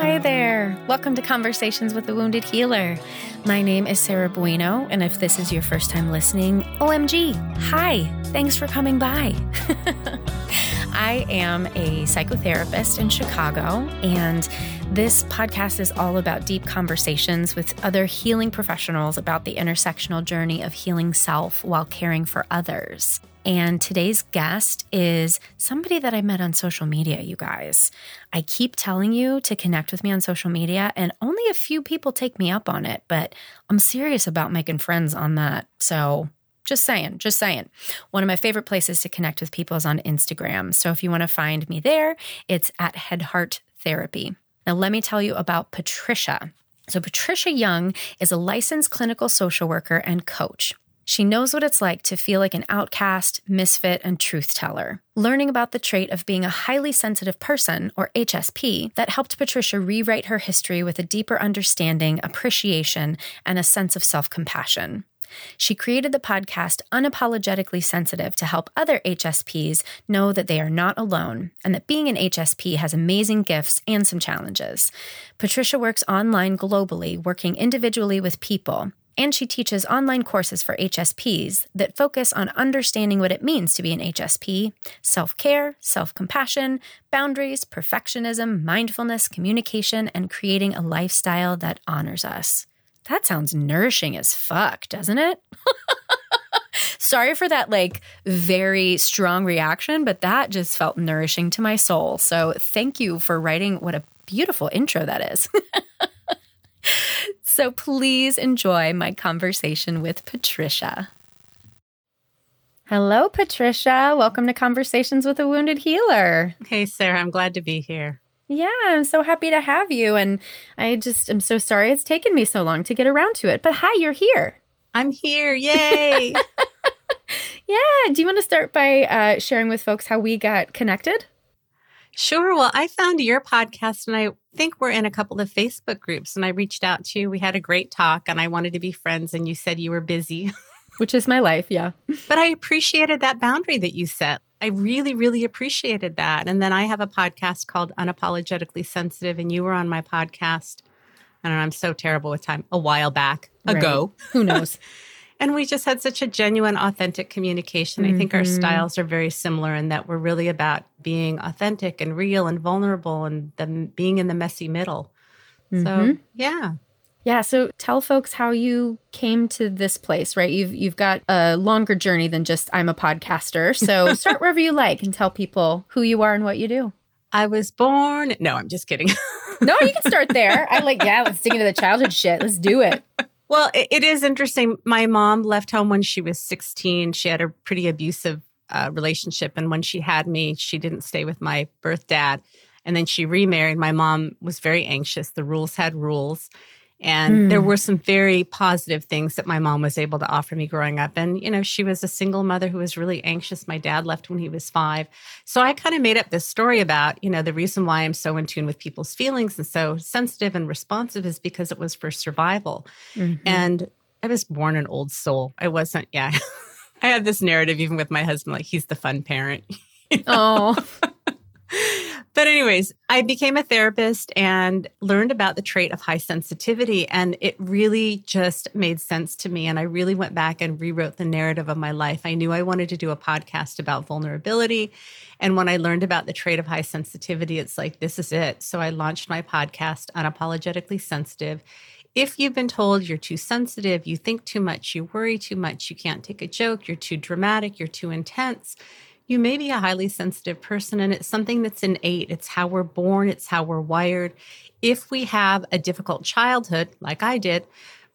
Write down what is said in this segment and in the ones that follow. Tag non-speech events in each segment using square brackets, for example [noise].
Hi there. Welcome to Conversations with a Wounded Healer. My name is Sarah Bueno, and if this is your first time listening, OMG, hi, thanks for coming by. [laughs] I am a psychotherapist in Chicago, and this podcast is all about deep conversations with other healing professionals about the intersectional journey of healing self while caring for others. And today's guest is somebody that I met on social media, you guys. I keep telling you to connect with me on social media, and only a few people take me up on it, but I'm serious about making friends on that. So just saying, just saying. One of my favorite places to connect with people is on Instagram. So if you want to find me there, it's at Head Heart Therapy. Now, let me tell you about Patricia. So, Patricia Young is a licensed clinical social worker and coach. She knows what it's like to feel like an outcast, misfit, and truth teller. Learning about the trait of being a highly sensitive person, or HSP, that helped Patricia rewrite her history with a deeper understanding, appreciation, and a sense of self compassion. She created the podcast Unapologetically Sensitive to help other HSPs know that they are not alone and that being an HSP has amazing gifts and some challenges. Patricia works online globally, working individually with people, and she teaches online courses for HSPs that focus on understanding what it means to be an HSP, self care, self compassion, boundaries, perfectionism, mindfulness, communication, and creating a lifestyle that honors us. That sounds nourishing as fuck, doesn't it? [laughs] Sorry for that, like, very strong reaction, but that just felt nourishing to my soul. So, thank you for writing what a beautiful intro that is. [laughs] So please enjoy my conversation with Patricia. Hello, Patricia. Welcome to Conversations with a Wounded Healer. Hey, Sarah. I'm glad to be here. Yeah, I'm so happy to have you. And I just am so sorry it's taken me so long to get around to it. But hi, you're here. I'm here. Yay. [laughs] yeah. Do you want to start by uh, sharing with folks how we got connected? Sure. Well, I found your podcast and I think we're in a couple of Facebook groups and I reached out to you. We had a great talk and I wanted to be friends and you said you were busy. [laughs] Which is my life, yeah. but I appreciated that boundary that you set. I really, really appreciated that. And then I have a podcast called Unapologetically Sensitive and you were on my podcast. I don't know, I'm so terrible with time. A while back ago. Right. Who knows? [laughs] and we just had such a genuine authentic communication mm-hmm. i think our mm-hmm. styles are very similar in that we're really about being authentic and real and vulnerable and then being in the messy middle mm-hmm. so yeah yeah, so tell folks how you came to this place, right? You've you've got a longer journey than just I'm a podcaster. So [laughs] start wherever you like and tell people who you are and what you do. I was born. No, I'm just kidding. no, you can start there. I'm like, [laughs] yeah, let's dig into the childhood shit. Let's do it. Well, it, it is interesting. My mom left home when she was 16. She had a pretty abusive uh, relationship. And when she had me, she didn't stay with my birth dad. And then she remarried. My mom was very anxious. The rules had rules. And mm. there were some very positive things that my mom was able to offer me growing up. And, you know, she was a single mother who was really anxious. My dad left when he was five. So I kind of made up this story about, you know, the reason why I'm so in tune with people's feelings and so sensitive and responsive is because it was for survival. Mm-hmm. And I was born an old soul. I wasn't, yeah. [laughs] I had this narrative even with my husband, like he's the fun parent. [laughs] Oh. [laughs] But, anyways, I became a therapist and learned about the trait of high sensitivity. And it really just made sense to me. And I really went back and rewrote the narrative of my life. I knew I wanted to do a podcast about vulnerability. And when I learned about the trait of high sensitivity, it's like, this is it. So I launched my podcast, Unapologetically Sensitive. If you've been told you're too sensitive, you think too much, you worry too much, you can't take a joke, you're too dramatic, you're too intense, you may be a highly sensitive person and it's something that's innate. It's how we're born, it's how we're wired. If we have a difficult childhood, like I did,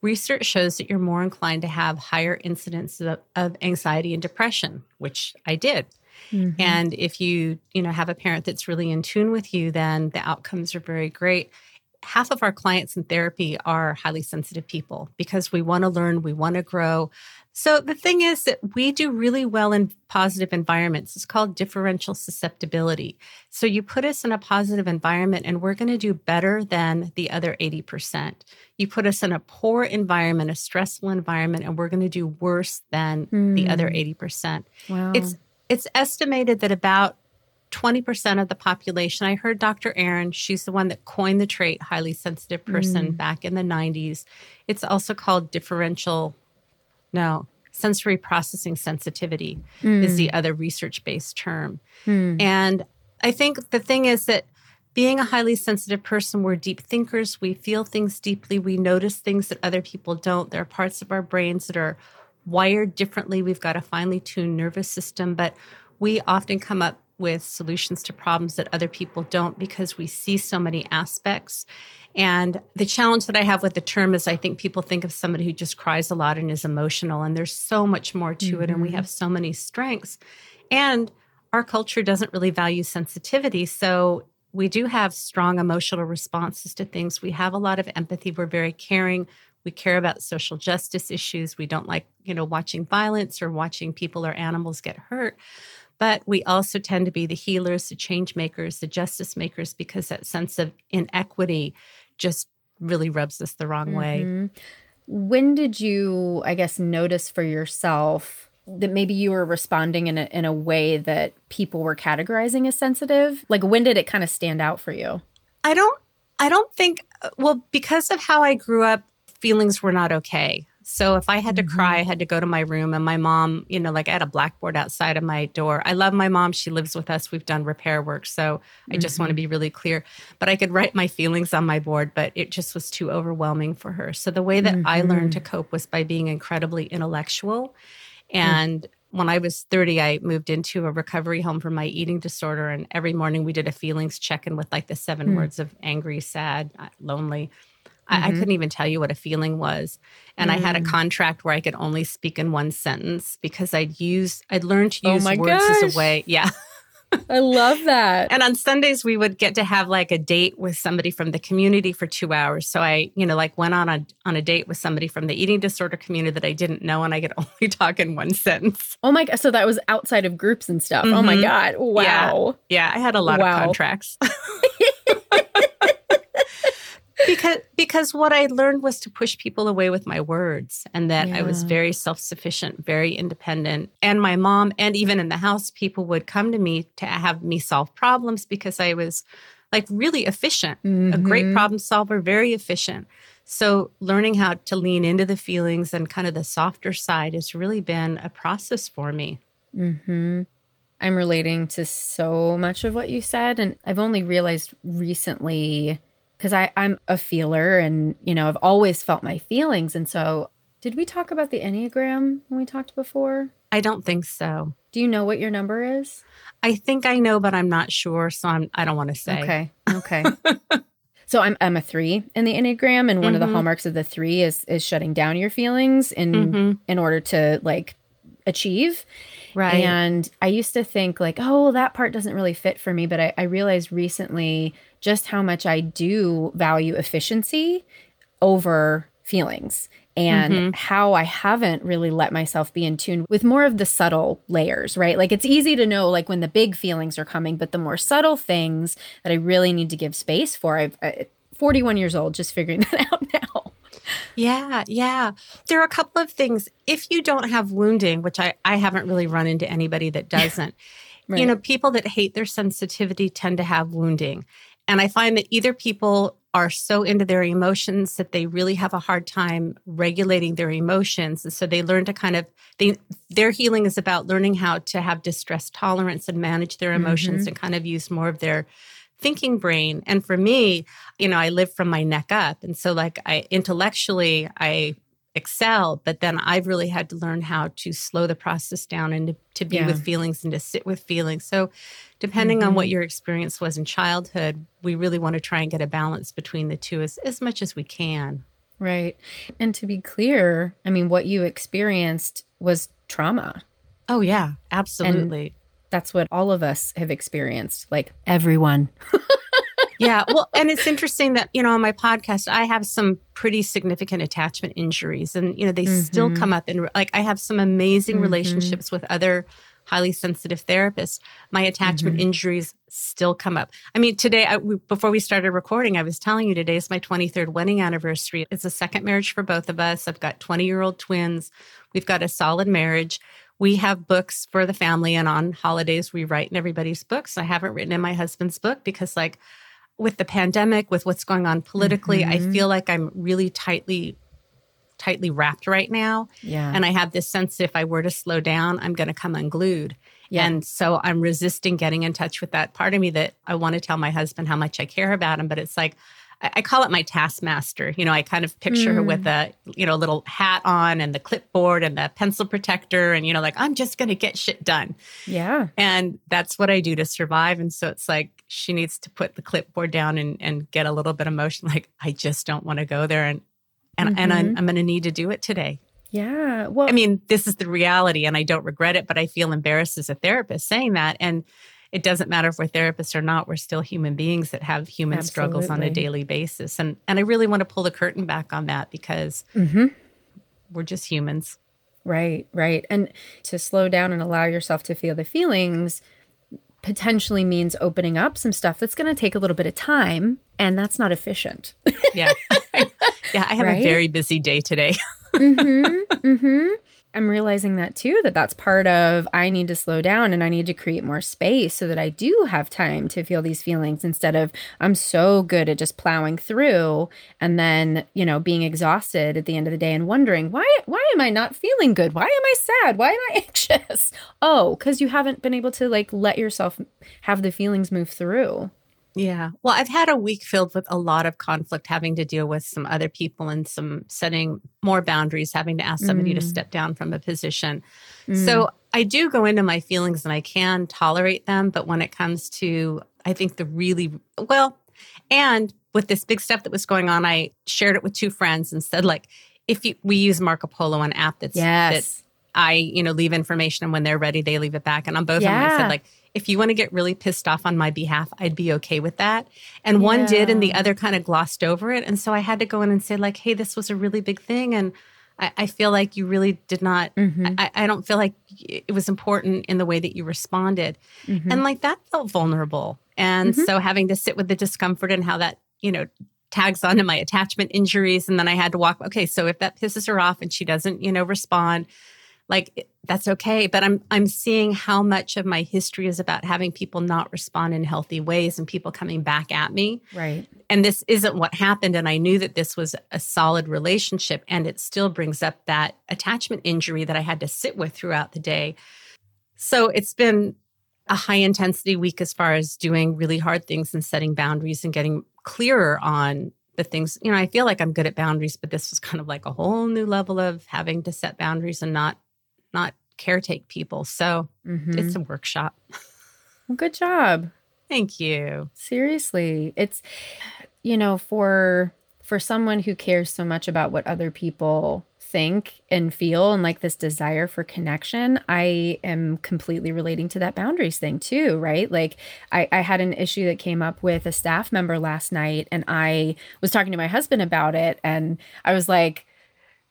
research shows that you're more inclined to have higher incidence of, of anxiety and depression, which I did. Mm-hmm. And if you, you know, have a parent that's really in tune with you, then the outcomes are very great half of our clients in therapy are highly sensitive people because we want to learn, we want to grow. So the thing is that we do really well in positive environments. It's called differential susceptibility. So you put us in a positive environment and we're going to do better than the other 80%. You put us in a poor environment, a stressful environment, and we're going to do worse than mm. the other 80%. Hmm. Wow. It's it's estimated that about 20% of the population. I heard Dr. Aron, she's the one that coined the trait highly sensitive person mm. back in the 90s. It's also called differential, no, sensory processing sensitivity mm. is the other research based term. Mm. And I think the thing is that being a highly sensitive person, we're deep thinkers. We feel things deeply. We notice things that other people don't. There are parts of our brains that are wired differently. We've got a finely tuned nervous system, but we often come up with solutions to problems that other people don't because we see so many aspects. And the challenge that I have with the term is I think people think of somebody who just cries a lot and is emotional, and there's so much more to mm-hmm. it, and we mm-hmm. have so many strengths. And our culture doesn't really value sensitivity. So we do have strong emotional responses to things. We have a lot of empathy. We're very caring. We care about social justice issues. We don't like, you know, watching violence or watching people or animals get hurt. But we also tend to be the healers, the change makers, the justice makers, because that sense of inequity just really rubs us the wrong mm-hmm. way. When did you, I guess, notice for yourself that maybe you were responding in a, in a way that people were categorizing as sensitive? Like, when did it kind of stand out for you? I don't, I don't think, well, because of how I grew up, feelings were not okay. So if I had to mm-hmm. cry, I had to go to my room and my mom, you know, like I had a blackboard outside of my door. I love my mom. She lives with us. We've done repair work. So I mm-hmm. just want to be really clear. But I could write my feelings on my board, but it just was too overwhelming for her. So the way that mm-hmm. I learned to cope was by being incredibly intellectual. Mm. And when I was 30, I moved into a recovery home for my eating disorder. And every morning we did a feelings check in with like the seven mm. words of angry, sad, uh, lonely I, mm-hmm. I, couldn't even tell you what a feeling was. And mm. I had a mm. contract where I could only speak in one sentence because I'd use I'd learned to oh use oh words gosh. as a way. Yeah. [laughs] I love that. And on Sundays we would get to have like a date with somebody from the community for 2 hours. So I, you know, like went on a on a date with somebody from the eating disorder community that I didn't know and I could [laughs] only talk in one sentence. Oh my god, so that was outside of groups and stuff. Mm-hmm. Oh my mm-hmm. god. Wow. Yeah. yeah, I had a lot wow. of contracts. [laughs] because because what I learned was to push people away with my words and that yeah. I was very self-sufficient, very independent. And my mom and even in the house people would come to me to have me solve problems because I was like really efficient, mm-hmm. a great mm-hmm. problem solver, very efficient. So learning how to lean into the feelings and kind of the softer side has really been a process for me. hmm I'm relating to so much of what you said and I've only realized recently because I I'm a feeler and you know I've always felt my feelings and so did we talk about the enneagram when we talked before? I don't think so. Do you know what your number is? I think I know, but I'm not sure, so I'm I don't want to say. Okay. Okay. [laughs] so I'm I'm a three in the enneagram, and one mm-hmm. of the mm-hmm. hallmarks of the three is is shutting down your feelings in mm-hmm. in order to like achieve. Right. And I used to think like, oh, well, that part doesn't really fit for me, but I, I realized recently just how much I do value efficiency over feelings and mm-hmm. how I haven't really let myself be in tune with more of the subtle layers, right? Like it's easy to know like when the big feelings are coming, but the more subtle things that I really need to give space for. I've uh, 41 years old, just figuring [laughs] that out now. Yeah, yeah. There are a couple of things. If you don't have wounding, which I, I haven't really run into anybody that [laughs] doesn't, right. you know, people that hate their sensitivity tend to have wounding. And I find that either people are so into their emotions that they really have a hard time regulating their emotions and so they learn to kind of they their healing is about learning how to have distress tolerance and manage their emotions mm-hmm. and kind of use more of their thinking brain and for me you know i live from my neck up and so like i intellectually i excel but then i've really had to learn how to slow the process down and to, to be yeah. with feelings and to sit with feelings so depending mm-hmm. on what mm-hmm. your experience was in childhood we really want to try and get a balance between the two as, as much as we can right and to be clear i mean what you experienced was trauma oh yeah absolutely and that's what all of us have experienced like everyone [laughs] yeah. Well, and it's interesting that, you know, on my podcast, I have some pretty significant attachment injuries and, you know, they mm-hmm. still come up. And like, I have some amazing mm-hmm. relationships with other highly sensitive therapists. My attachment mm-hmm. injuries still come up. I mean, today, I, we, before we started recording, I was telling you today is my 23rd wedding anniversary. It's a second marriage for both of us. I've got 20 year old twins. We've got a solid marriage. we have books for the family and on holidays we write in everybody's books. I haven't written in my husband's book because like with the pandemic, with what's going on politically, mm-hmm. I feel like I'm really tightly tightly wrapped right now. Yeah. And I have this sense if I were to slow down, I'm going to come unglued. Yeah. And so I'm resisting getting in touch with that part of me that I want to tell my husband how much I care about him, but it's like I call it my taskmaster. You know, I kind of picture mm. her with mm. a, you know, little hat on and the clipboard and the pencil protector and, you know, like, I'm just going to get shit done. Yeah. And that's what I do to survive. And so it's like she needs to put the clipboard down and, and get a little bit emotional. Like, I just don't want to go there. And, and, mm-hmm. and I'm, I'm going to need to do it today. Yeah. Well, I mean, this is the reality and I don't regret it, but I feel embarrassed as a therapist saying that. And, it doesn't matter if we're therapists or not we're still human beings that have human Absolutely. struggles on a daily basis and and i really want to pull the curtain back on that because mm-hmm. we're just humans right right and to slow down and allow yourself to feel the feelings potentially means opening up some stuff that's going to take a little bit of time and that's not efficient yeah [laughs] yeah i have right? a very busy day today [laughs] mm-hmm, mm-hmm. I'm realizing that too, that that's part of I need to slow down and I need to create more space so that I do have time to feel these feelings instead of I'm so good at just plowing through and then, you know, being exhausted at the end of the day and wondering, why why am I not feeling good? Why am I sad? Why am I [laughs] anxious? Oh, cuz you haven't been able to like let yourself have the feelings move through. Yeah. Well, I've had a week filled with a lot of conflict, having to deal with some other people and some setting more boundaries, having to ask somebody mm. to step down from a position. Mm. So I do go into my feelings and I can tolerate them. But when it comes to, I think the really, well, and with this big stuff that was going on, I shared it with two friends and said, like, if you, we use Marco Polo, an app that's, yes. that's I, you know, leave information and when they're ready, they leave it back. And on both yeah. of them, I said, like, if you want to get really pissed off on my behalf, I'd be okay with that. And yeah. one did, and the other kind of glossed over it. And so I had to go in and say, like, hey, this was a really big thing. And I, I feel like you really did not, mm-hmm. I, I, don't feel like it was important in the way that you responded. Mm-hmm. And like that felt vulnerable. And mm-hmm. so having to sit with the discomfort and how that, you know, tags onto my attachment injuries. And then I had to walk, okay, so if that pisses her off and she doesn't, you know, respond, like that's okay but i'm i'm seeing how much of my history is about having people not respond in healthy ways and people coming back at me. Right. And this isn't what happened and i knew that this was a solid relationship and it still brings up that attachment injury that i had to sit with throughout the day. So it's been a high intensity week as far as doing really hard things and setting boundaries and getting clearer on the things. You know i feel like i'm good at boundaries but this was kind of like a whole new level of having to set boundaries and not not caretake people. So mm-hmm. it's a workshop. Well, good job. Thank you. Seriously. It's you know, for for someone who cares so much about what other people think and feel and like this desire for connection, I am completely relating to that boundaries thing too, right? Like I, I had an issue that came up with a staff member last night and I was talking to my husband about it and I was like,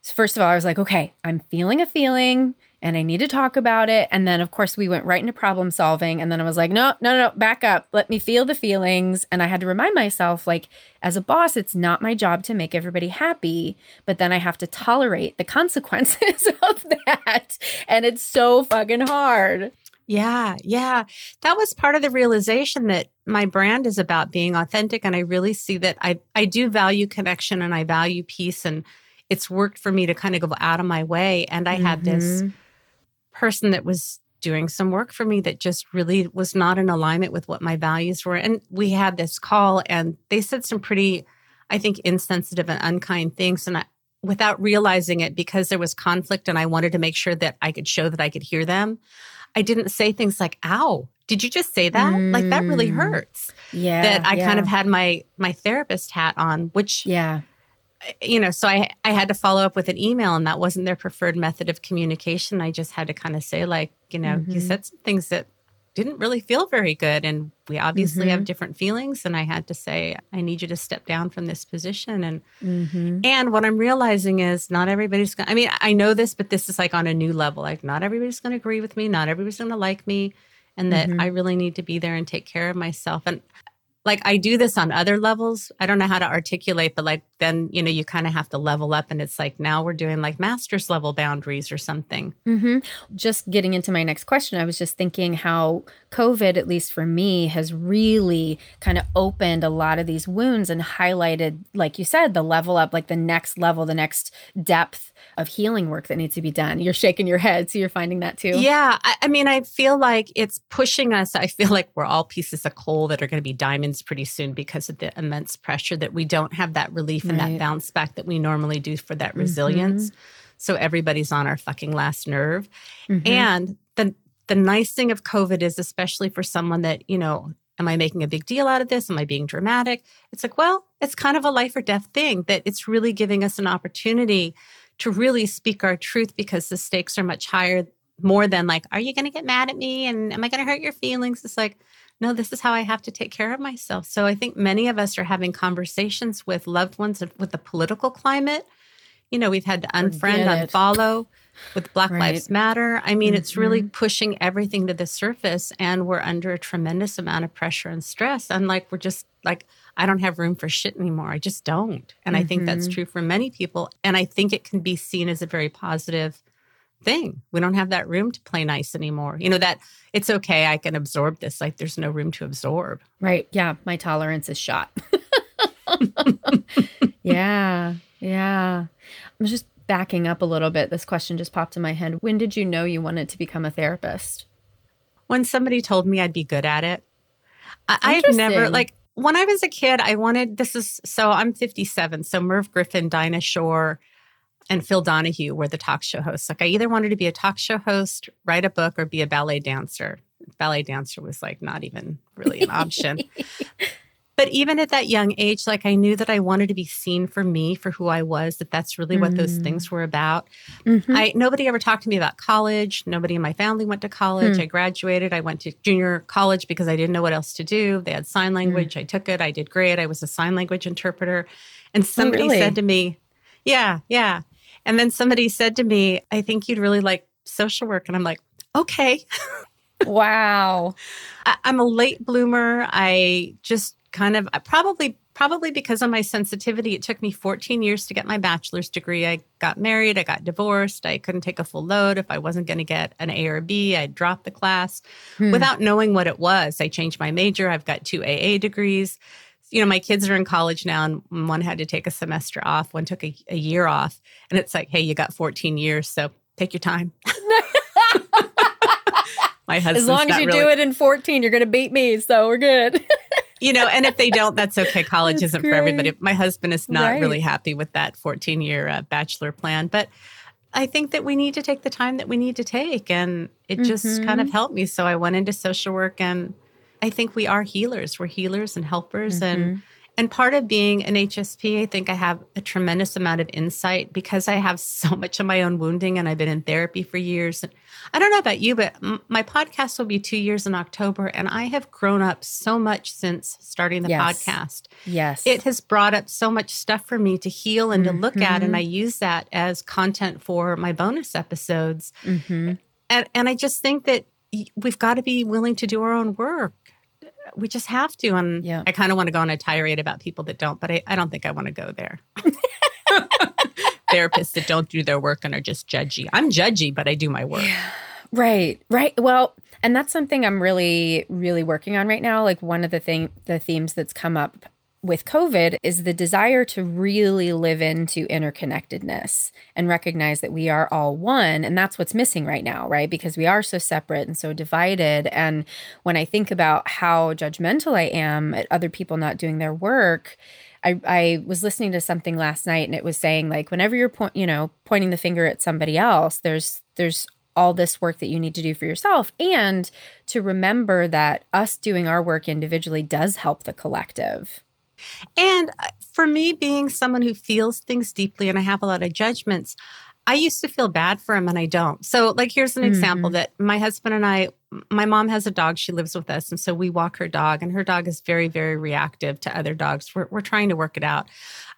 first of all, I was like, okay, I'm feeling a feeling and I need to talk about it. And then, of course, we went right into problem solving. And then I was like, no, no, no, back up. Let me feel the feelings. And I had to remind myself, like, as a boss, it's not my job to make everybody happy, but then I have to tolerate the [laughs] consequences [laughs] of that. And it's so fucking hard. Yeah, yeah. That was part of the realization that my brand is about being authentic. And I really see that I, I do value connection and I value peace. And it's worked for me to kind of go out of my way. And I mm-hmm. had this mm-hmm person that was doing some work for me that just really was not in alignment with what my values were. And we had this call and they said some pretty, I think, insensitive and unkind things. And I, without realizing it, because there was conflict and I wanted to make sure that I could show that I could hear them, I didn't say things like, ow, did you just say that? Mm. Like that really mm. hurts. Yeah. That I yeah. kind of had my my therapist hat on, which yeah you know, so I I had to follow up with an email, and that wasn't their preferred method of communication. I just had to kind of say, like, you know, mm-hmm. you said some things that didn't really feel very good, and we obviously mm-hmm. have different feelings. And I had to say, I need you to step down from this position. And mm-hmm. and what I'm realizing is, not everybody's going. I mean, I know this, but this is like on a new level. Like, not everybody's going to agree with me. Not everybody's going to like me, and that mm-hmm. I really need to be there and take care of myself. And like I do this on other levels. I don't know how to articulate, but like then, you know, you kind of have to level up and it's like now we're doing like master's level boundaries or something. Mm-hmm. Just getting into my next question, I was just thinking how COVID, at least for me, has really kind of opened a lot of these wounds and highlighted, like you said, the level up, like the next level, the next depth of healing work that needs to be done. You're shaking your head. So you're finding that too? Yeah. I, I mean, I feel like it's pushing us. I feel like we're all pieces of coal that are going to be diamonds pretty soon because of the immense pressure that we don't have that relief and that bounce back that we normally do for that resilience. Mm-hmm. So everybody's on our fucking last nerve. Mm-hmm. And the the nice thing of COVID is especially for someone that, you know, am I making a big deal out of this? Am I being dramatic? It's like, well, it's kind of a life or death thing that it's really giving us an opportunity to really speak our truth because the stakes are much higher more than like, are you going to get mad at me? And am I going to hurt your feelings? It's like, no, this is how I have to take care of myself. So I think many of us are having conversations with loved ones with the political climate. You know, we've had to unfriend, unfollow with Black right. Lives Matter. I mean, mm-hmm. it's really mm-hmm. pushing everything to the surface, and we're under a tremendous amount of pressure and stress. And like, we're just like, I don't have room for shit anymore. I just don't. And mm-hmm. I think that's mm-hmm. true for many people. And I think it can be seen as a very positive thing. We don't have that room to play nice anymore. You know, that it's okay, I can absorb this. Like there's no room to absorb. Right. Yeah. My tolerance is shot. [laughs] [laughs] yeah. Yeah. I'm just backing up a little bit. This question just popped in my head. When did you know you wanted to become a therapist? When somebody told me I'd be good at it. I, I've never, like, when I was a kid, I wanted this is so I'm 57. So Merv Griffin, Dinah Shore, and Phil Donahue were the talk show hosts. Like I either wanted to be a talk show host, write a book, or be a ballet dancer. Ballet dancer was like not even really an option. [laughs] but even at that young age, like I knew that I wanted to be seen for me, for who I was, that that's really mm. what those mm. things were about. Mm-hmm. I nobody ever talked to me about college. Nobody in my family went to college. Mm. I graduated. I went to junior college because I didn't know what else to do. They had sign mm. language. Mm. I took it. I did great. I was a sign language interpreter. And oh, somebody oh, really? said to me, Yeah, yeah. And then somebody said to me, I think you'd really like social work. And I'm like, okay. wow. [laughs] I, am a late bloomer. I just kind of probably probably because of my sensitivity it took me 14 years to get my bachelor's degree i got married i got divorced i couldn't take a full load if i wasn't going to get an a or b i dropped the class hmm. without knowing what it was i changed my major i've got two aa degrees you know, my kids are in college now, and one had to take a semester off, one took a, a year off. And it's like, hey, you got 14 years, so take your time. [laughs] my husband. As long as you really, do it in 14, you're going to beat me. So we're good. [laughs] you know, and if they don't, that's okay. [laughs] College that's isn't great. for everybody. My husband is not right. really happy with that 14 year uh, bachelor plan. But I think that we need to take the time that we need to take. And it just mm-hmm. kind of helped me. So I went into social work and I think we are healers. We're healers and helpers mm-hmm. and and part of being an HSP, I think I have a tremendous amount of insight because I have so [laughs] much of my own wounding and I've been in therapy for years. And I don't know about you, but m- my podcast will be two years in October. And I have grown up so much since starting the yes. podcast. Yes. It has brought up so much stuff for me to heal and mm-hmm. to look at. And mm-hmm. I use that as content for my bonus episodes. Mm-hmm. And, and I just think that we've got to be willing to do our own work we just have to. And yeah. I kind of want to go on a tirade about people that don't, but I, I don't think I want to go there. [laughs] Therapists that don't do their work and are just judgy. I'm judgy, but I do my work. Yeah. Right, right. Well, and that's something I'm really, really working on right now. Like one of the thing, the themes that's come up with COVID is the desire to really live into interconnectedness and recognize that we are all one. And that's what's missing right now, right? Because we are so separate and so divided. And when I think about how judgmental I am at other people not doing their work, I, I was listening to something last night and it was saying like whenever you're point you know pointing the finger at somebody else there's there's all this work that you need to do for yourself and to remember that us doing our work individually does help the collective and uh, for me, being someone who feels things deeply and I have a lot of judgments, I used to feel bad for him and I don't. So, like, here's an mm-hmm. example that my husband and I, my mom has a dog. She lives with us. And so we walk her dog, and her dog is very, very reactive to other dogs. We're, we're trying to work it out.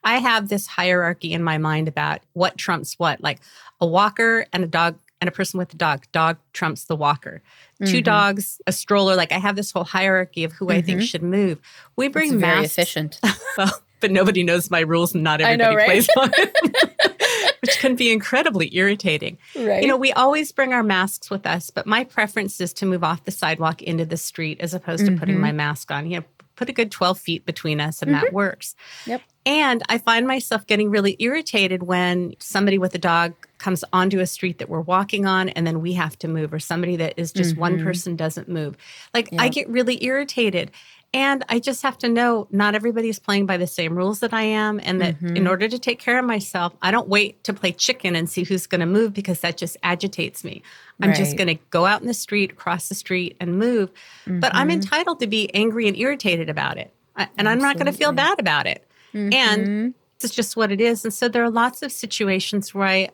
I have this hierarchy in my mind about what trumps what. Like, a walker and a dog and a person with a dog. Dog trumps the walker. Mm-hmm. Two dogs, a stroller. Like I have this whole hierarchy of who I think Mhm. should move. We bring It's very masks. efficient. [laughs] well, but nobody knows my rules and not everybody know, right? plays by it, [laughs] [laughs] which can be incredibly irritating. right. You know, we always bring our masks with us, but my preference is to move off the sidewalk into the street as opposed to putting my mask on. You know, put a good 12 feet between us and that works. Yep. And I find myself getting really irritated when somebody with a dog comes onto a street that we're walking on and then we have to move, or somebody that is just one Mhm. person doesn't move. Like I get really irritated. And I just have to know not everybody's playing by the same rules that I am. And that in Mhm. order to take care of myself, I don't wait to play chicken and see who's going to move because that just agitates me. I'm just going to go out in the street, cross the street, and move. But I'm Mhm. entitled to be angry and irritated about it. And I'm not going to feel bad about it. And it's just what it is. And so there are lots of situations where I,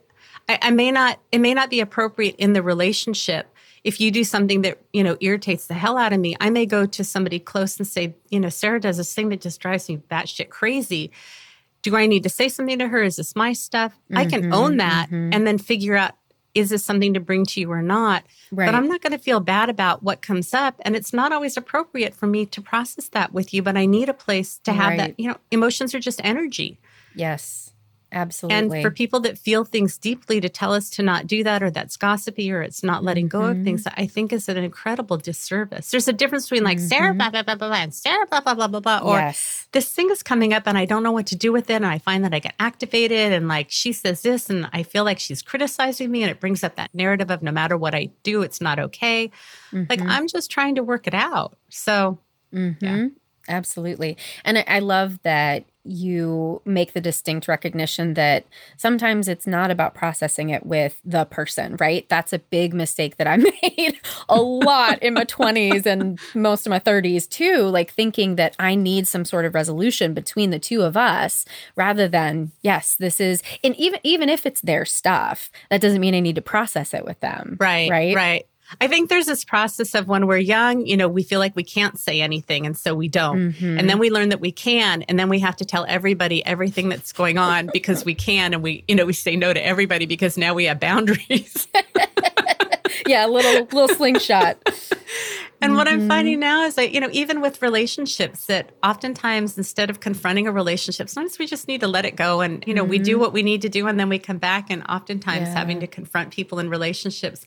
I, I may not, it may not be appropriate in the relationship. If you do something that, you know, irritates the hell out of me, I may go to somebody close and say, you know, Sarah does this thing that just drives me batshit crazy. Do I need to say something to her? Is this my stuff? I can Mhm, own that mhm. and then figure out, is this something to bring to you or not? right. But I'm not going to feel bad about what comes up. And it's not always appropriate for me to process that with you, but I need a place to have Right. that. You know, emotions are just energy. yes. Absolutely. And for people that feel things deeply to tell us to not do that or that's gossipy or it's not letting go of Mhm. things, I think is an incredible disservice. There's a difference between like Sarah Mhm. blah blah blah blah blah and Sarah blah blah blah blah blah or yes. this thing is coming up and I don't know what to do with it. And I find that I get activated and like she says this and I feel like she's criticizing me and it brings up that narrative of no matter what I do, it's not okay. Like Mhm. I'm just trying to work it out. So Yeah. Absolutely. And I, I love that you make the distinct recognition that sometimes it's not about processing it with the person, right? That's a big mistake that I [laughs] made a lot in my 20s and most of my 30s too, like thinking that I need some sort of resolution between the two of us rather than, yes, this is and even even if it's their stuff, that doesn't mean I need to process it with them. Right. Right. Right. I think there's this process of when we're young, you know, we feel like we can't say anything. And so we don't. Mhm. And then we learn that we can. And then we have to tell everybody everything that's going on [laughs] because we can. And we, you know, we say no to everybody because now we have boundaries. [laughs] yeah, a little little slingshot. and what I'm Mhm. finding now is that, you know, even with relationships, that oftentimes instead of confronting a relationship, sometimes we just need to let it go. And, you know, we do what we need to do and then we come back. And oftentimes Yeah. having to confront people in relationships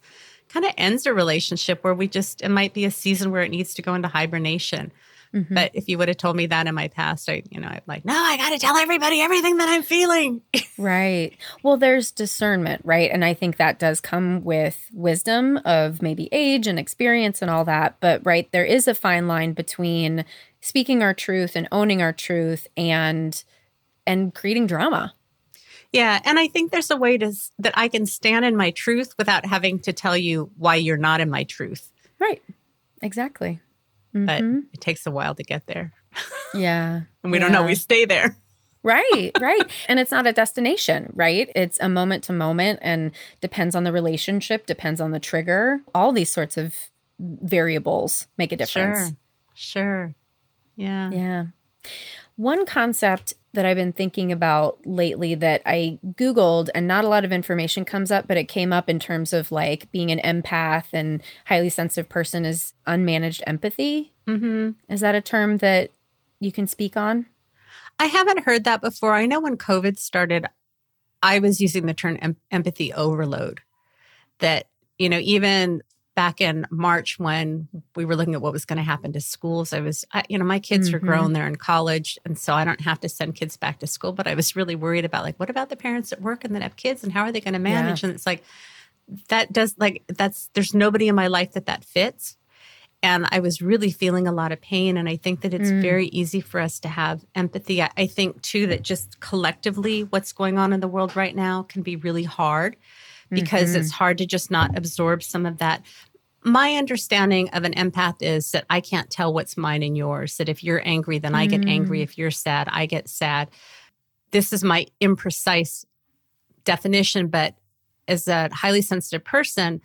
kind of ends a relationship where we just, it might be a season where it needs to go into hibernation. Mhm. But if you would have told me that in my past, I, you know, I'm like, no, I got to tell everybody everything that I'm feeling. [laughs] Right. Well, there's discernment, right? And I think that does come with wisdom of maybe age and experience and all that. But, right, there is a fine line between speaking our truth and owning our truth and and creating drama. Yeah. And I think there's a way to, that I can stand in my truth without having to tell you why you're not in my truth. Right. Exactly. But Mhm. it takes a while to get there. [laughs] yeah. And we don't Yeah. always stay there. Right, [laughs] right. and it's not a destination, right? It's a moment to moment and depends on the relationship, depends on the trigger. All these sorts of variables make a difference. Sure. Sure. Yeah. Yeah. One concept that I've been thinking about lately that I Googled and not a lot of information comes up, but it came up in terms of like being an empath and highly sensitive person is unmanaged empathy. hmm Is that a term that you can speak on? I haven't heard that before. I know when COVID started, I was using the term em- empathy overload. That, you know, even back in March when we were looking at what was going to happen to schools, I was, I, you know, my kids are Mhm. grown, they're in college. And so I don't have to send kids back to school. But I was really worried about like, what about the parents at work and that have kids and how are they going to manage? And it's like, that does like, that's, there's nobody in my life that that fits. And I was really feeling a lot of pain. And I think that it's Mm. very easy for us to have empathy. I, I think, too, that just collectively what's going on in the world right now can be really hard because Mhm. it's hard to just not absorb some of that. My understanding of an empath is that I can't tell what's mine and yours. That if you're angry, then I get angry. Mm. If you're sad, I get sad. This is my imprecise definition, but as a highly sensitive person,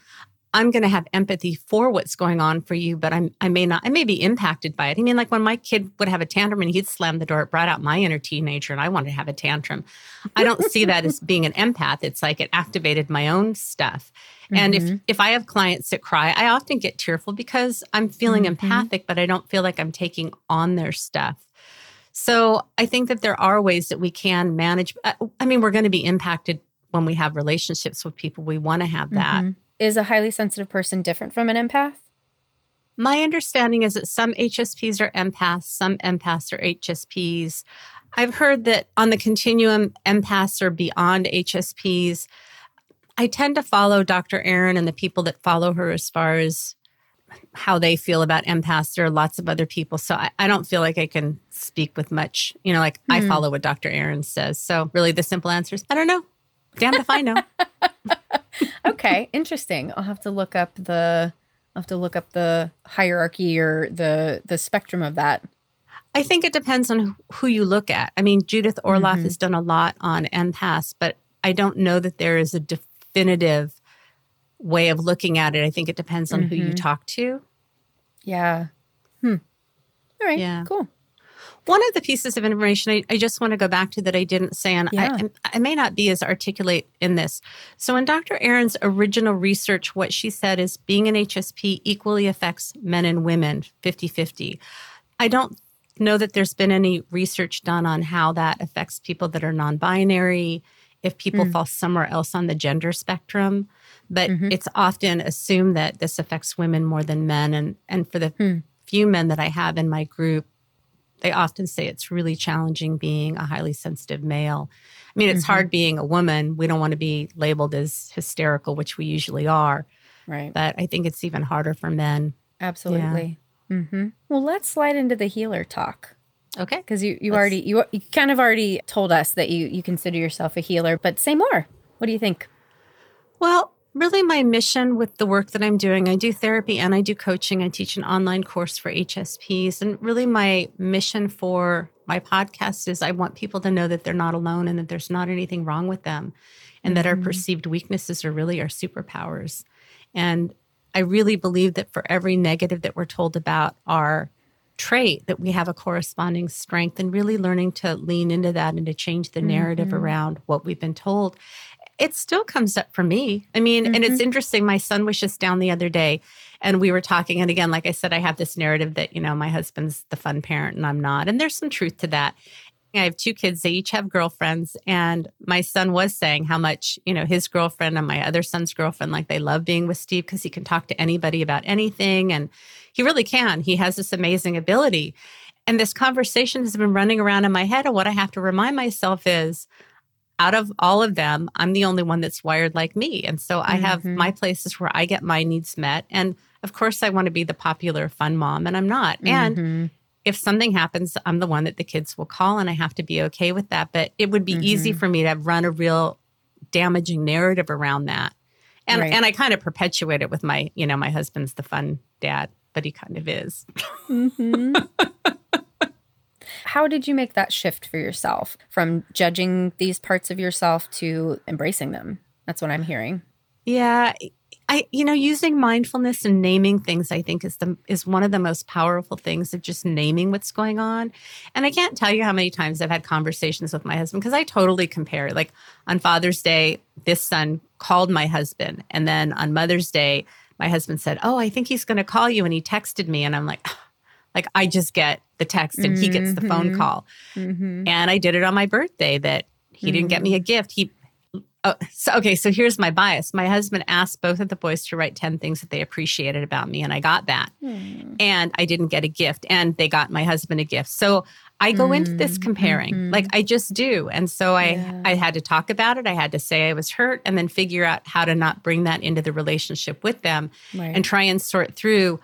I'm going to have empathy for what's going on for you, but I'm I may not I may be impacted by it. I mean, like when my kid would have a tantrum and he'd slam the door, it brought out my inner teenager, and I wanted to have a tantrum. I don't see that as being an empath. It's like it activated my own stuff. And mm-hmm. if if I have clients that cry, I often get tearful because I'm feeling mm-hmm. empathic, but I don't feel like I'm taking on their stuff. So I think that there are ways that we can manage. Uh, I mean, we're going to be impacted when we have relationships with people. We want to have that. Mm-hmm. Is a highly sensitive person different from an empath? My understanding is that some HSPs are empaths, some empaths are HSPs. I've heard that on the continuum, empaths are beyond HSPs. I tend to follow Dr. Aron and the people that follow her as far as how they feel about empaths. There are lots of other people. So I, I don't feel like I can speak with much, you know, like mm. I hmm. follow what Dr. Aron says. So really the simple answer is I don't know. Damned if I know. [laughs] okay, interesting. I'll have to look up the I'll have to look up the hierarchy or the the spectrum of that. I think it depends on who you look at. I mean, Judith Orloff mm-hmm. has done a lot on empaths, but I don't know that there is a definitive way of looking at it. I think it depends on mm-hmm. who you mm-hmm. talk to. Yeah. Hmm. All right. Yeah. Cool. One of the pieces of information I, I just want to go back to that I didn't say, and yeah. I, I may not be as articulate in this. So, in Dr. Aron's original research, what she said is being an HSP equally affects men and women 50 50. I don't know that there's been any research done on how that affects people that are non binary, if people mm. fall somewhere else on the gender spectrum but mm-hmm. it's often assumed that this affects women more than men. And, and for the hmm. few men that I have in my group, they often say it's really challenging being a highly sensitive male. I mean, it's mm-hmm. hard being a woman. We don't want to be labeled as hysterical, which we usually are. Right. But I think it's even harder for men. Absolutely. Yeah. Mm-hmm. Well, let's slide into the healer talk. Okay. Because you, you already you, you kind of already told us that you you consider yourself a healer, but say more. What do you think? Well, really my mission with the work that I'm doing. I do therapy and I do coaching. I teach an online course for HSPs. And really, my mission for my podcast is I want people to know that they're not alone and that there's not anything wrong with them and mm-hmm. that our mm-hmm. perceived weaknesses are really our superpowers. And I really believe that for every negative that we're told about our trait, that we have a corresponding strength and really learning to lean into that and to change the narrative mm-hmm. around what we've been told it still comes up for me. I mean, mm-hmm. and it's mm-hmm. interesting. My son was just down the other day and we were talking. And again, like I said, I have this narrative that, you know, my husband's the fun parent and I'm not. And there's some truth to that. I have two kids. They each have girlfriends. And my son was saying how much, you know, his girlfriend and my other son's girlfriend, like they love being with Steve because he can talk to anybody about anything. And he really can. He has this amazing ability. And this conversation has been running around in my head. And what I have to remind myself is, out of all of them, I'm the only one that's wired like me. And so I have mm-hmm. my places where I get my needs met. And of course, I want to be the popular, fun mom, and I'm not. Mm-hmm. And if something happens, I'm the one that the kids will call, and I have to be okay with that. But it would be mm-hmm. easy for me to run a real damaging narrative around that. And, right. and I kind of perpetuate it with my, you know, my husband's the fun dad, but he kind of is. [laughs] How did you make that shift for yourself from judging these parts of yourself to embracing them? That's what I'm hearing. Yeah, I you know using mindfulness and naming things I think is the is one of the most powerful things of just naming what's going on. And I can't tell you how many times I've had conversations with my husband because I totally compare. Like on Father's Day, this son called my husband and then on Mother's Day my husband said, "Oh, I think he's going to call you." And he texted me and I'm like, [sighs] like I just get the text and mm-hmm. he gets the phone mm-hmm. call. Mm-hmm. And I did it on my birthday that he mm-hmm. didn't get me a mm-hmm. gift. He Oh, so okay, so here's my bias. My husband asked both of the boys to write 10 things that they appreciated about me and I got that. Mm. And I didn't get a gift and they got my husband a gift. So I go mm. into this comparing. Mm-hmm. Like I just do. And so I yeah. I had to talk about it. I had to say I was hurt and then figure out how to not bring that into the relationship with them right. and try and sort through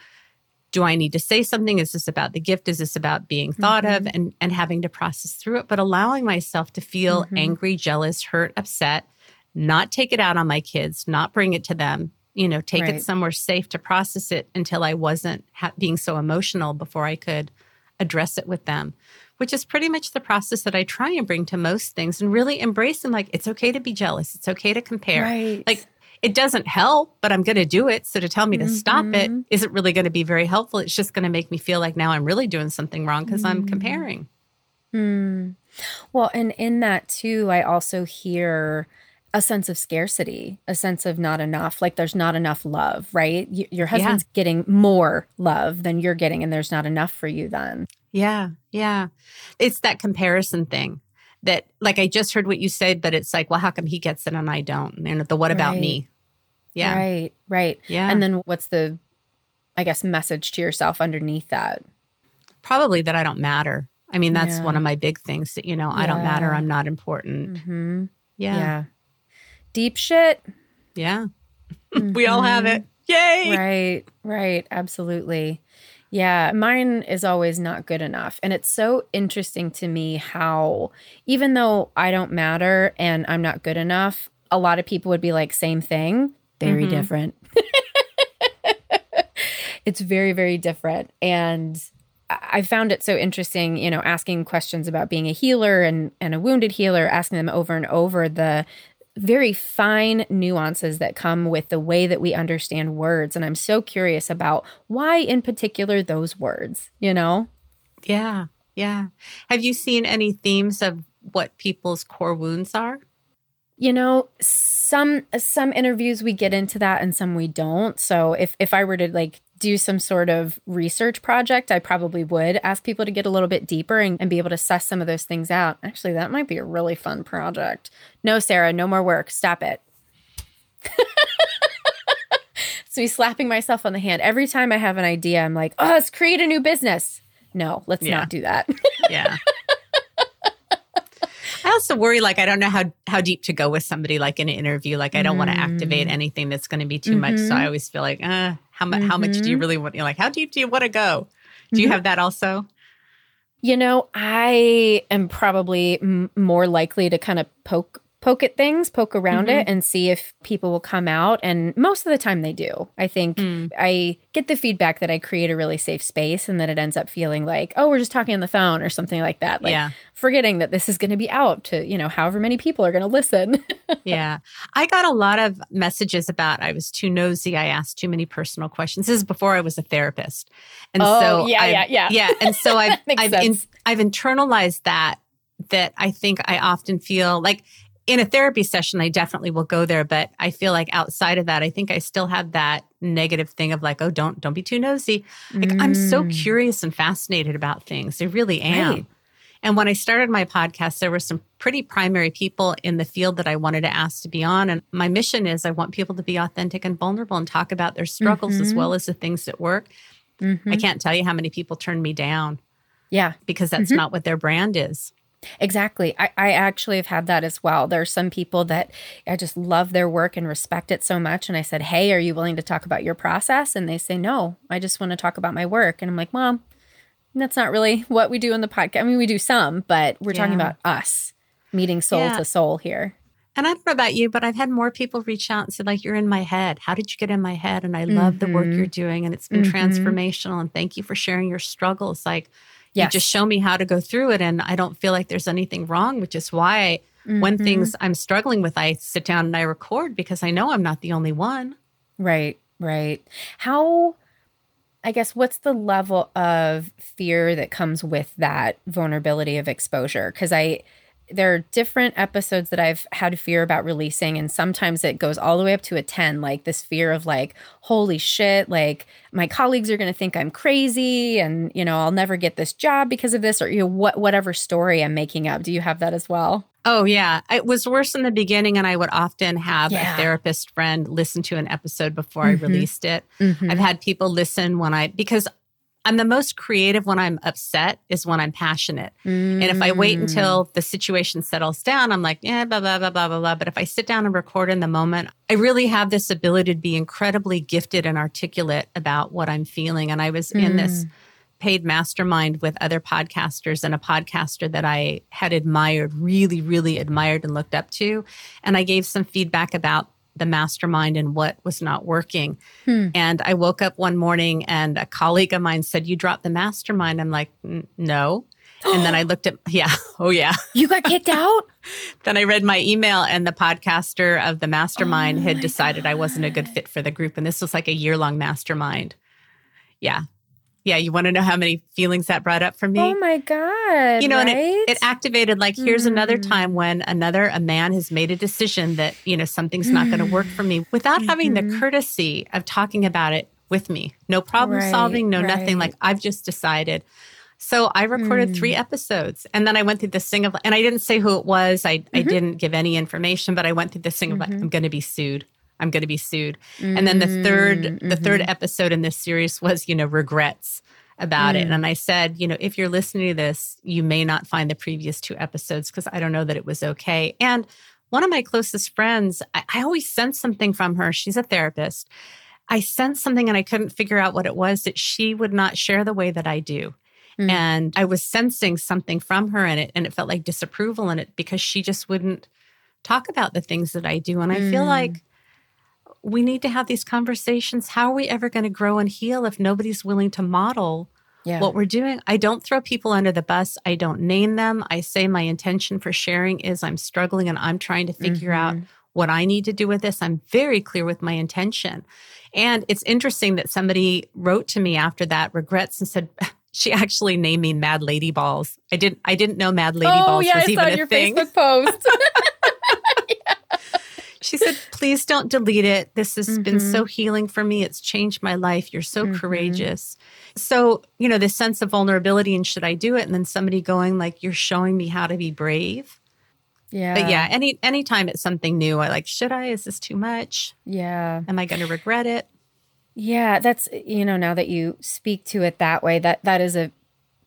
do I need to say something? Is this about the gift? Is this about being thought mm-hmm. of and, and having to process through it? But allowing myself to feel mm-hmm. angry, jealous, hurt, upset, not take it out on my kids, not bring it to them, you know, take right. it somewhere safe to process it until I wasn't ha- being so emotional before I could address it with them, which is pretty much the process that I try and bring to most things and really embrace them like it's okay to be jealous. It's okay to compare. Right. Like it doesn't help, but I'm going to do it. So to tell me to stop it Mm-hmm. isn't really going to be very helpful. It's just going to make me feel like now I'm really doing something wrong because I'm Mm. comparing. Hmm. Well, and in that too, I also hear a sense of scarcity, a sense of not enough, like there's not enough love, right? Y- your husband's getting more love than you're getting, and there's not enough for you then. Yeah. Yeah. It's that comparison thing that, like, I just heard what you said, but it's like, well, how come he gets it and I don't? And the what about Right. me? Yeah. Right, right. Yeah. And then what's the, I guess, message to yourself underneath that? Probably that I don't matter. I mean, that's Yeah. one of my big things that, you know, I don't matter. I'm not important. hmm Yeah. Deep shit. Yeah. [laughs] we all have it. Yay. Right, right. Absolutely. Yeah, mine is always not good enough. And it's so interesting to me how, even though I don't matter and I'm not good enough, a lot of people would be like, same thing, very Mhm. different. [laughs] it's very, very different. And I I found it so interesting, you know, asking questions about being a healer and, and a wounded healer, asking them over and over the very fine nuances that come with the way that we understand words. And I'm so curious about why, in particular, those words, you know? Yeah. Yeah. Have you seen any themes of what people's core wounds are? You know, some some interviews we get into that and some we don't. So if if I were to like do some sort of research project, I probably would ask people to get a little bit deeper and, and be able to suss some of those things out. Actually, that might be a really fun project. No, Sarah, no more work. Stop it. [laughs] it's me slapping myself on the hand. Every time I have an idea, I'm like, oh, let's create a new business. No, let's Yeah. not do that. [laughs] Yeah. Also worry like I don't know how how deep to go with somebody like in an interview. Like I don't want to activate mm. anything that's going to be too much. So I mm-hmm. always feel like, uh, how much how much do you mm-hmm. really want? You know, like how deep do you want to go? Do you mm-hmm. have that also? You know, I am probably m- more likely to kind of poke poke at things, poke around it and see if people will come out and most of the time they do. I think Mm. I get the feedback that I create a really safe space and that it ends up feeling like, oh, we're just talking on the phone or something like that. Like Yeah. forgetting that this is going to be out to, you know, however many people are going to listen. [laughs] yeah. I got a lot of messages about I was too nosy. I asked too many personal questions. This is before I was a therapist. And Oh, so yeah, I've- yeah, yeah. [laughs] Yeah. And so [laughs] I've I've in. I've internalized that that I think I often feel like in a therapy session, I definitely will go there, but I feel like outside of that, I think I still have that negative thing of like, oh, don't don't be too nosy. Like I'm so Mm. curious and fascinated about things. I really am. Right. And when I started my podcast, there were some pretty primary people in the field that I wanted to ask to be on. And my mission is I want people to be authentic and vulnerable and talk about their struggles as Mhm. well as the things that work. Mhm. I can't tell you how many people turned me down Yeah. because that's Mhm. not what their brand is. Exactly. I, I actually have had that as well. There are some people that I just love their work and respect it so much. And I said, Hey, are you willing to talk about your process? And they say, No, I just want to talk about my work. And I'm like, Mom, that's not really [laughs] what we do in the podcast. I mean, we do some, but we're talking about us meeting soul Yeah. to soul here. And I don't know about you, but I've had more people reach out and say, like, you're in my head. How did you get in my head? And I love the work Mhm. you're doing. And it's been Mhm. transformational. And thank you for sharing your struggles. Like, Yes. you just show me how to go through it. And I don't feel like there's anything wrong, which is why when Mhm. things I'm struggling with, I sit down and I record because I know I'm not the only one. Right, right. How, I guess, what's the level of fear that comes with that vulnerability of exposure? Because I, there are different episodes that I've had fear about releasing, and sometimes it goes all the way up to a 10, like this fear of, like, holy shit, like my colleagues are going to think I'm crazy, and, you know, I'll never get this job because of this, or, you know, what, whatever story I'm making up. Do you have that as well? Oh, yeah. It was worse in the beginning. And I would often have Yeah. a therapist friend listen to an episode before Mhm. I released it. Mhm. I've had people listen when I, because I'm the most creative when I'm upset is when I'm passionate. And if I wait Mm. until the situation settles down, I'm like, yeah, blah, blah, blah, blah, blah, blah. But if I sit down and record in the moment, I really have this ability to be incredibly gifted and articulate about what I'm feeling. And I was in this Mm. paid mastermind with other podcasters and a podcaster that I had admired, really, really admired and looked up to. And I gave some feedback about the mastermind and what was not working. Hmm. And I woke up one morning and a colleague of mine said, You dropped the mastermind. I'm like, No. And then I [gasps] looked at, [laughs] yeah, oh, yeah. you got kicked out? [laughs] then I read my email, and the podcaster of the mastermind oh had decided God. I wasn't a good fit for the group. And this was like a year long mastermind. Yeah. Yeah. You want to know how many feelings that brought up for me? Oh my God. You know, right? and it, it, activated like, here's mm. another time when another, a man has made a decision that, you know, something's not going to work for me without mm-hmm. having the mm-hmm. courtesy of talking about it with me. No problem right, solving, no right. nothing. Like, I've just decided so I recorded mm. three episodes and then I went through this thing of, and I didn't say who it was. I, mm-hmm. I didn't give any information, but I went through this thing mm-hmm. of, I'm going to be sued. I'm going to be sued. Mm-hmm. And then the third, mm-hmm. the third episode in this series was, you know, regrets about mm. it. And I said, you know, if you're listening to this, you may not find the previous two episodes because I don't know that it was okay. And one of my closest friends, I, I always sense something from her. She's a therapist. I sensed something and I couldn't figure out what it was that she would not share the way that I do. Mm. And I was sensing something from her in it, and it felt like disapproval in it because she just wouldn't talk about the things that I do. And I mm. feel like we need to have these conversations. How are we ever going to grow and heal if nobody's willing to model yeah. what we're doing? I don't throw people under the bus, I don't name them. I say my intention for sharing is I'm struggling and I'm trying to figure mm-hmm. out what I need to do with this. I'm very clear with my intention. And it's interesting that somebody wrote to me after that regrets and said, [laughs] she actually named me Mad Lady Balls. I didn't I didn't know Mad Lady oh, Balls yeah, was even a your thing. Facebook post. [laughs] [laughs] She said, "Please don't delete it. This has mm-hmm. been so healing for me. It's changed my life. You're so mm-hmm. courageous." So, you know, this sense of vulnerability and should I do it? And then somebody going like, "You're showing me how to be brave." Yeah. But yeah, any anytime it's something new, I like, should I? Is this too much? Yeah. Am I going to regret it? Yeah, that's you know now that you speak to it that way that that is a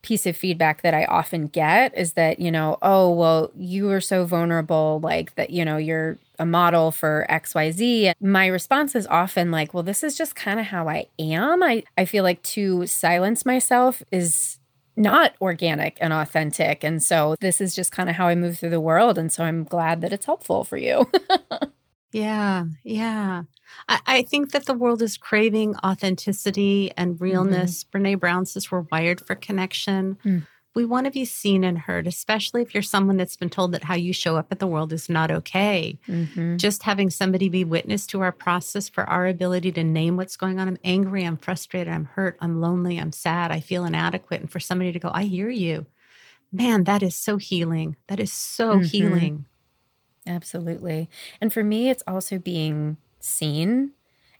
piece of feedback that I often get is that, you know, oh, well, you were so vulnerable like that, you know, you're a model for XYZ. My response is often like, well, this is just kind of how I am. I I feel like to silence myself is not organic and authentic. And so this is just kind of how I move through the world and so I'm glad that it's helpful for you. [laughs] yeah. Yeah. I, I, think that the world is craving authenticity and mm-hmm. realness. Mm-hmm. Brene Brown says we're wired for connection. Mm. We want to be seen and heard, especially if you're someone that's been told that how you show up at the world is not okay. Mm-hmm. Just having somebody be witness to our process for our ability to name what's going on. I'm angry, I'm frustrated, I'm hurt, I'm lonely, I'm sad, I feel inadequate. And for somebody to go, I hear you. Man, that is so healing. That is so mm-hmm. healing. Absolutely. And for me, it's also being seen.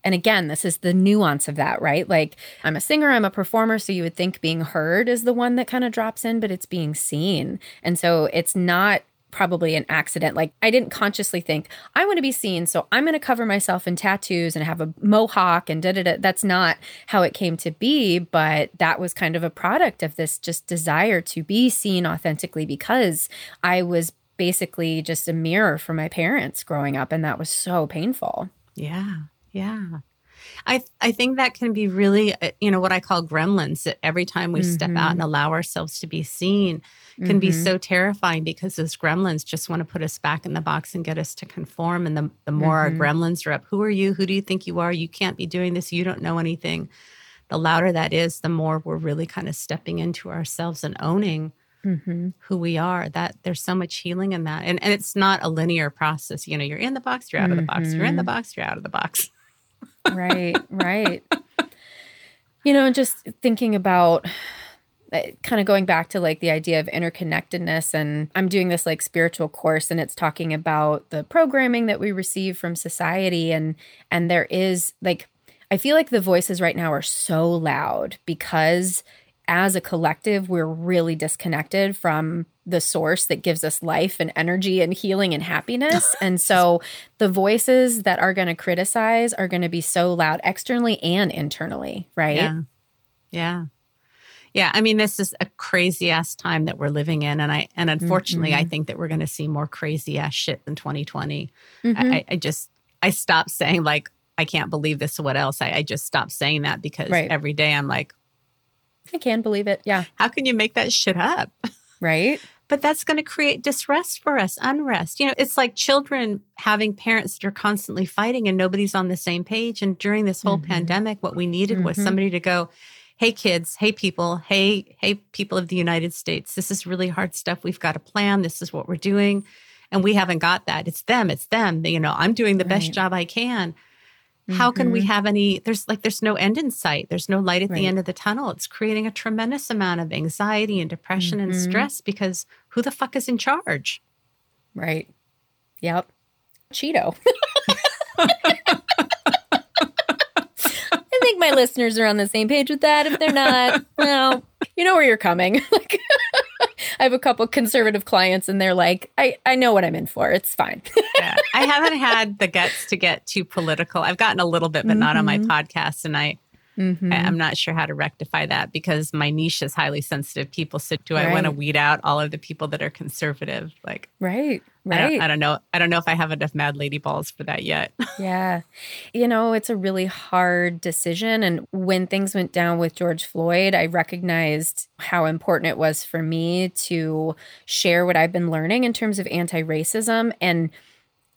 And again, this is the nuance of that, right? Like, I'm a singer, I'm a performer, so you would think being heard is the one that kind of drops in, but it's being seen. And so it's not probably an accident. Like, I didn't consciously think, I want to be seen, so I'm going to cover myself in tattoos and have a mohawk and da da da. That's not how it came to be, but that was kind of a product of this just desire to be seen authentically because I was basically just a mirror for my parents growing up, and that was so painful. Yeah. Yeah. I I think that can be really uh, you know what I call gremlins that every time we mm-hmm. step out mm-hmm. and allow ourselves to be seen can mm-hmm. be so terrifying because those gremlins just want to put us back in the box and get us to conform and the the more mm-hmm. our gremlins are up who are you who do you think you are you can't be doing this you don't know anything the louder that is the more we're really kind of stepping into ourselves and owning mm-hmm. who we are that there's so much healing in that and, and it's not a linear process you know you're in the box you're out mm-hmm. of the box you're in the mm-hmm. box you're out of the box right [laughs] right you know just thinking about uh, kind of going back to like the idea of interconnectedness and i'm doing this like spiritual course and it's talking about the programming that we receive from society and and there is like i feel like the voices right now are so loud because as a collective, we're really disconnected from the source that gives us life and energy and healing and happiness. [laughs] and so the voices that are going to criticize are going to be so loud externally and internally, right? Yeah. Yeah. Yeah, I mean, this is a crazy ass time that we're living in, and I and unfortunately, mm-hmm. I think that we're going to see more crazy ass shit in 2020. Mm-hmm. I, I, just I stopped saying like I can't believe this. What else? I, I just stopped saying that because right. every day I'm like, I can believe it. Yeah. How can you make that shit up? Right. but that's going to create distress for us, unrest. You know, it's like children having parents that are constantly fighting and nobody's on the same page. And during this whole mm-hmm. pandemic, what we needed mm-hmm. was somebody to go, Hey kids, hey people, hey, hey people of the United States, this is really hard stuff. We've got a plan. This is what we're doing. and we haven't got that. It's them, it's them. You know, I'm doing the best job I can. How can we Mhm. have any there's like there's no end in sight. There's no light at Right. the end of the tunnel. It's creating a tremendous amount of anxiety and depression and Mhm. stress because who the fuck is in charge? Right. Yep. Cheeto. [laughs] I think my listeners are on the same page with that. If they're not, well, you know where you're coming. [laughs] I have a couple conservative clients, and they're like, "I I know what I'm in for. It's fine." [laughs] Yeah. I haven't had the guts to get too political. I've gotten a little bit, but not on my Mhm. podcast. And I, Mhm. I, I'm not sure how to rectify that because my niche is highly sensitive people. So do I want to weed out all of the people that are conservative? Like, right. I, don't, Right. I don't know. I don't know if I have enough mad lady balls for that yet. [laughs] Yeah. You know, it's a really hard decision. And when things went down with George Floyd, I recognized how important it was for me to share what I've been learning in terms of anti racism. And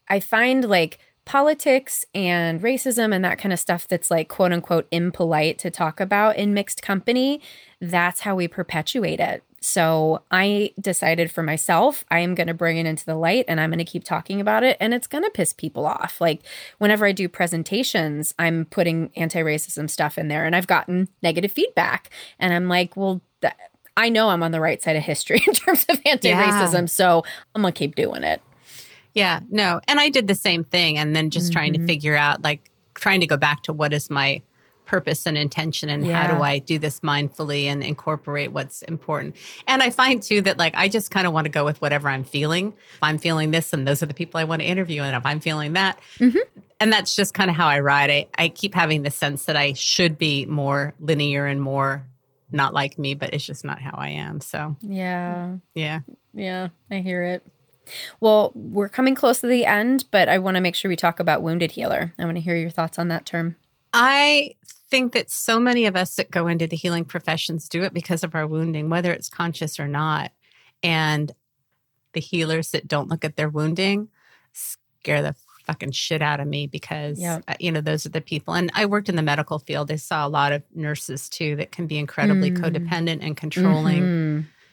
I find like politics and racism and that kind of stuff that's like quote unquote impolite to talk about in mixed company, that's how we perpetuate it. So I decided for myself, I am going to bring it into the light and I'm going to keep talking about it. And it's going to piss people off. Like whenever I do presentations, I'm putting anti racism stuff in there and I've gotten negative feedback. And I'm like, well, th- I know I'm on the right side of history [laughs] in terms of anti racism. So I'm going to keep doing it. Yeah, no. And I did the same thing. And then just trying to Mhm. figure out, like, trying to go back to what is my purpose and intention and how do I do this mindfully and incorporate what's important. And I find too that, like, I just kind of want to go with whatever I'm feeling. If I'm feeling this, and those are the people I want to interview. And if I'm feeling that, Mhm. and that's just kind of how I ride. I, I keep having the sense that I should be more linear and more not like me, but it's just not how I am. So, Yeah. yeah. Yeah, I hear it. Well, we're coming close to the end, but I want to make sure we talk about wounded healer. I want to hear your thoughts on that term. I think that so many of us that go into the healing professions do it because of our wounding, whether it's conscious or not. And the healers that don't look at their wounding scare the fucking shit out of me because, Yep. uh, you know, those are the people. And I worked in the medical field. I saw a lot of nurses too that can be incredibly Mm. codependent and controlling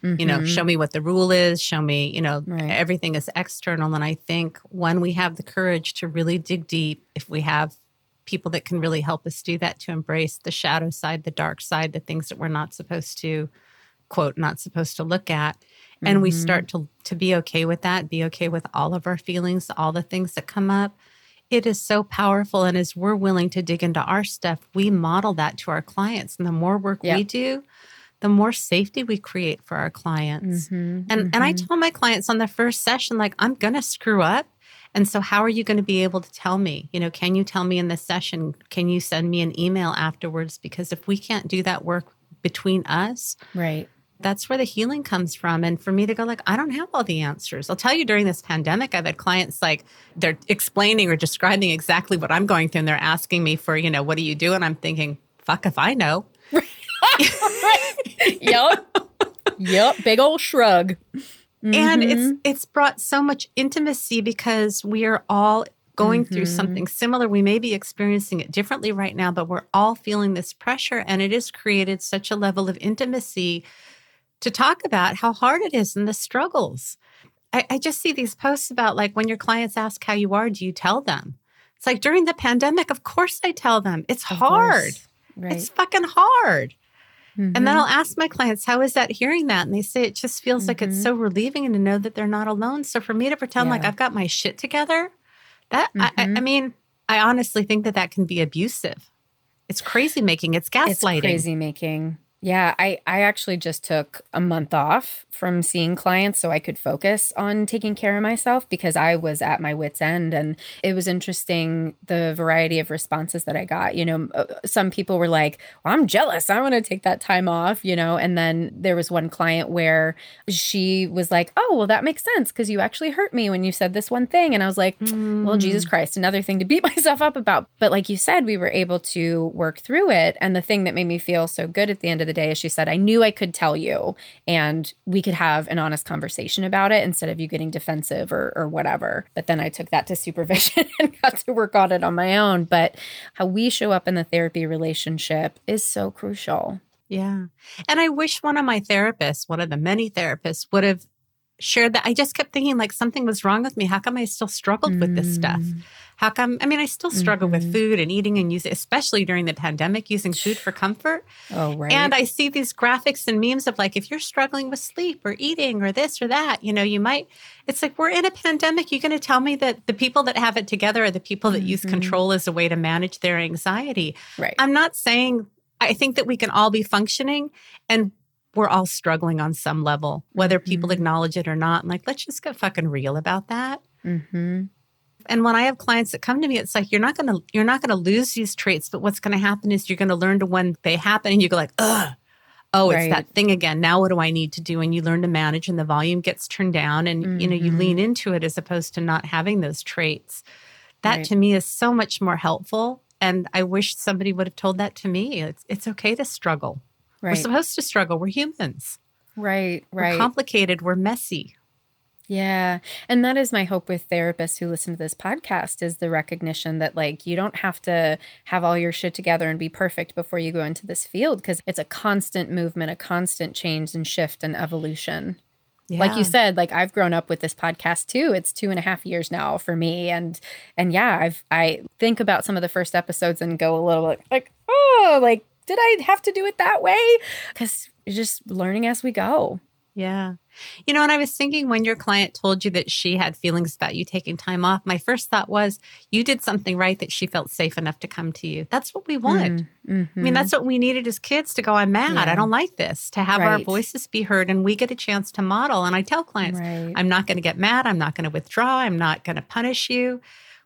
Mhm. you know, Mhm. show me what the rule is, show me, you know, Right. everything is external. And I think when we have the courage to really dig deep, if we have people that can really help us do that, to embrace the shadow side, the dark side, the things that we're not supposed to, quote, not supposed to look at. And we Mhm. start to, to be okay with that, be okay with all of our feelings, all the things that come up. It is so powerful. And as we're willing to dig into our stuff, we model that to our clients. And the more work Yeah. we do, the more safety we create for our clients. Mhm. And and I Mhm. tell my clients on the first session, like, I'm gonna screw up. And so how are you going to be able to tell me? You know, can you tell me in this session? Can you send me an email afterwards? Because if we can't do that work between us, right. that's where the healing comes from. And for me to go, like, I don't have all the answers. I'll tell you during this pandemic, I've had clients like they're explaining or describing exactly what I'm going through. And they're asking me for, you know, what do you do? And I'm thinking, fuck if I know. [laughs] yep. Yep. Big old shrug. And Mhm. it's it's brought so much intimacy because we are all going through Mhm. something similar we may be experiencing it differently right now but we're all feeling this pressure and it has created such a level of intimacy to talk about how hard it is and the struggles I, I just see these posts about like when your clients ask how you are do you tell them it's like during the pandemic of course i tell them it's Of hard. Right. it's fucking hard and then Mhm. I'll ask my clients, how is that hearing that? And they say it just feels like it's Mhm. so relieving and to know that they're not alone. So for me to pretend like I've got my shit together, that I, I, Mhm. mean, I honestly think that that can be abusive. It's crazy making. It's gaslighting. It's crazy making. Yeah, I I actually just took a month off from seeing clients so I could focus on taking care of myself because I was at my wits end and it was interesting the variety of responses that I got. You know, uh, some people were like, well, "I'm jealous. I want to take that time off," you know, and then there was one client where she was like, "Oh, well that makes sense because you actually hurt me when you said this one thing." And I was like, well, Jesus Christ, another thing to beat [laughs] myself up about. But like you said, we were able to work through it. And the thing that made me feel so good at the end of the day is she said, I knew I could tell you and we could have an honest conversation about it instead of you getting defensive or, or whatever. But then I took that to supervision [laughs] and got to work on it on my own. But how we show up in the therapy relationship is so crucial. Yeah. And I wish one of my therapists, one of the many therapists, would have shared that, I just kept thinking like something was wrong with me. How come I still struggled with this stuff? Mm. How come? I mean, I still struggle Mhm. with food and eating and using, especially during the pandemic, using food for comfort. Oh, right. And I see these graphics and memes of like, if you're struggling with sleep or eating or this or that, you know, you might, it's like, we're in a pandemic. You're going to tell me that the people that have it together are the people that use Mhm. control as a way to manage their anxiety. right. I'm not saying, I think that we can all be functioning and we're all struggling on some level, whether people Mhm. acknowledge it or not. And like, let's just get fucking real about that. mm-hmm. And when I have clients that come to me, it's like you're not gonna you're not gonna lose these traits, but what's gonna happen is you're gonna learn to when they happen and you go like, ugh, oh, it's Right. that thing again. Now what do I need to do? And you learn to manage and the volume gets turned down and you know, you lean into it as opposed to not having those traits. That Right. to me is so much more helpful. And I wish somebody would have told that to me. It's it's okay to struggle. Right. We're supposed to struggle. We're humans. right. Right. We're complicated. We're messy. Yeah. And that is my hope with therapists who listen to this podcast is the recognition that like you don't have to have all your shit together and be perfect before you go into this field because it's a constant movement, a constant change and shift and evolution. Like you said, like I've grown up with this podcast too. It's two and a half years now for me. And and yeah, I've I think about some of the first episodes and go a little like like, oh, like, did I have to do it that way? Because you're just learning as we go. Yeah. You know, and I was thinking when your client told you that she had feelings about you taking time off, my first thought was you did something right that she felt safe enough to come to you. That's what we want. Mm, I mean, mhm. that's what we needed as kids to go, I'm mad. Yeah. I don't like this, to have our voices be heard and we get a chance to model. And I tell clients, right. I'm not going to get mad. I'm not going to withdraw. I'm not going to punish you.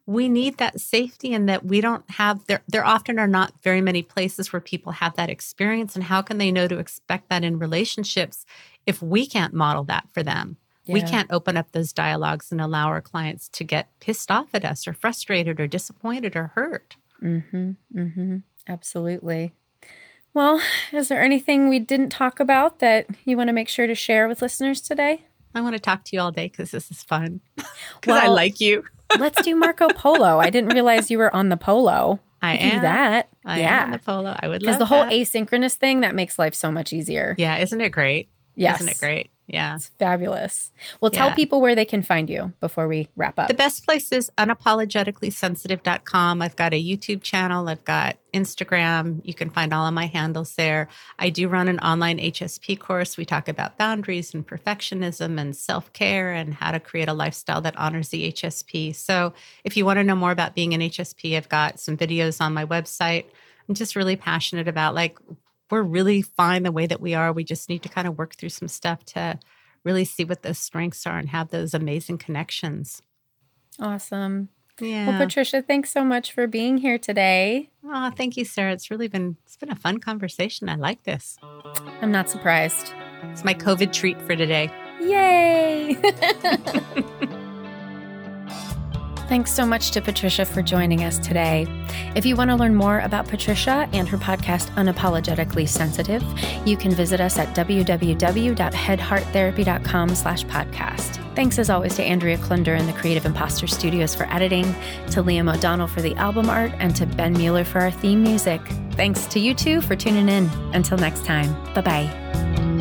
We need that safety and that we don't have there there often are not very many places where people have that experience and how can they know to expect that in relationships if we can't model that for them? We can't open up those dialogues and allow our clients to get pissed off at us or frustrated or disappointed or hurt. Mm-hmm. Mm-hmm. Absolutely. Well, is there anything we didn't talk about that you want to make sure to share with listeners today? I want to talk to you all day because this is fun. [laughs] Because I like you. Let's do Marco Polo. I didn't realize you were on the polo. I am. that. I am yeah. on the polo. I would Because the whole that. asynchronous thing that makes life so much easier. Yeah, isn't it great? Yes. Isn't it great? Yeah. It's fabulous. Well, tell Yeah. people where they can find you before we wrap up. The best place is unapologeticallysensitive.com. I've got a YouTube channel, I've got Instagram. You can find all of my handles there. I do run an online HSP course. We talk about boundaries and perfectionism and self care and how to create a lifestyle that honors the HSP. So, if you want to know more about being an HSP, I've got some videos on my website. I'm just really passionate about like, we're really fine the way that we are. We just need to kind of work through some stuff to really see what those strengths are and have those amazing connections. awesome. Yeah. Well, Patricia, thanks so much for being here today. Oh, thank you, Sarah. It's really been it's been a fun conversation. I like this. I'm not surprised. It's my COVID treat for today. Yay! [laughs] Thanks so much to Patricia for joining us today. If you want to learn more about Patricia and her podcast Unapologetically Sensitive, you can visit us at www.headhearttherapy.com slash podcast. Thanks as always to Andrea Klunder and the Creative Imposter Studios for editing, to Liam O'Donnell for the album art, and to Ben Mueller for our theme music. Thanks to you two for tuning in. Until next time, bye bye.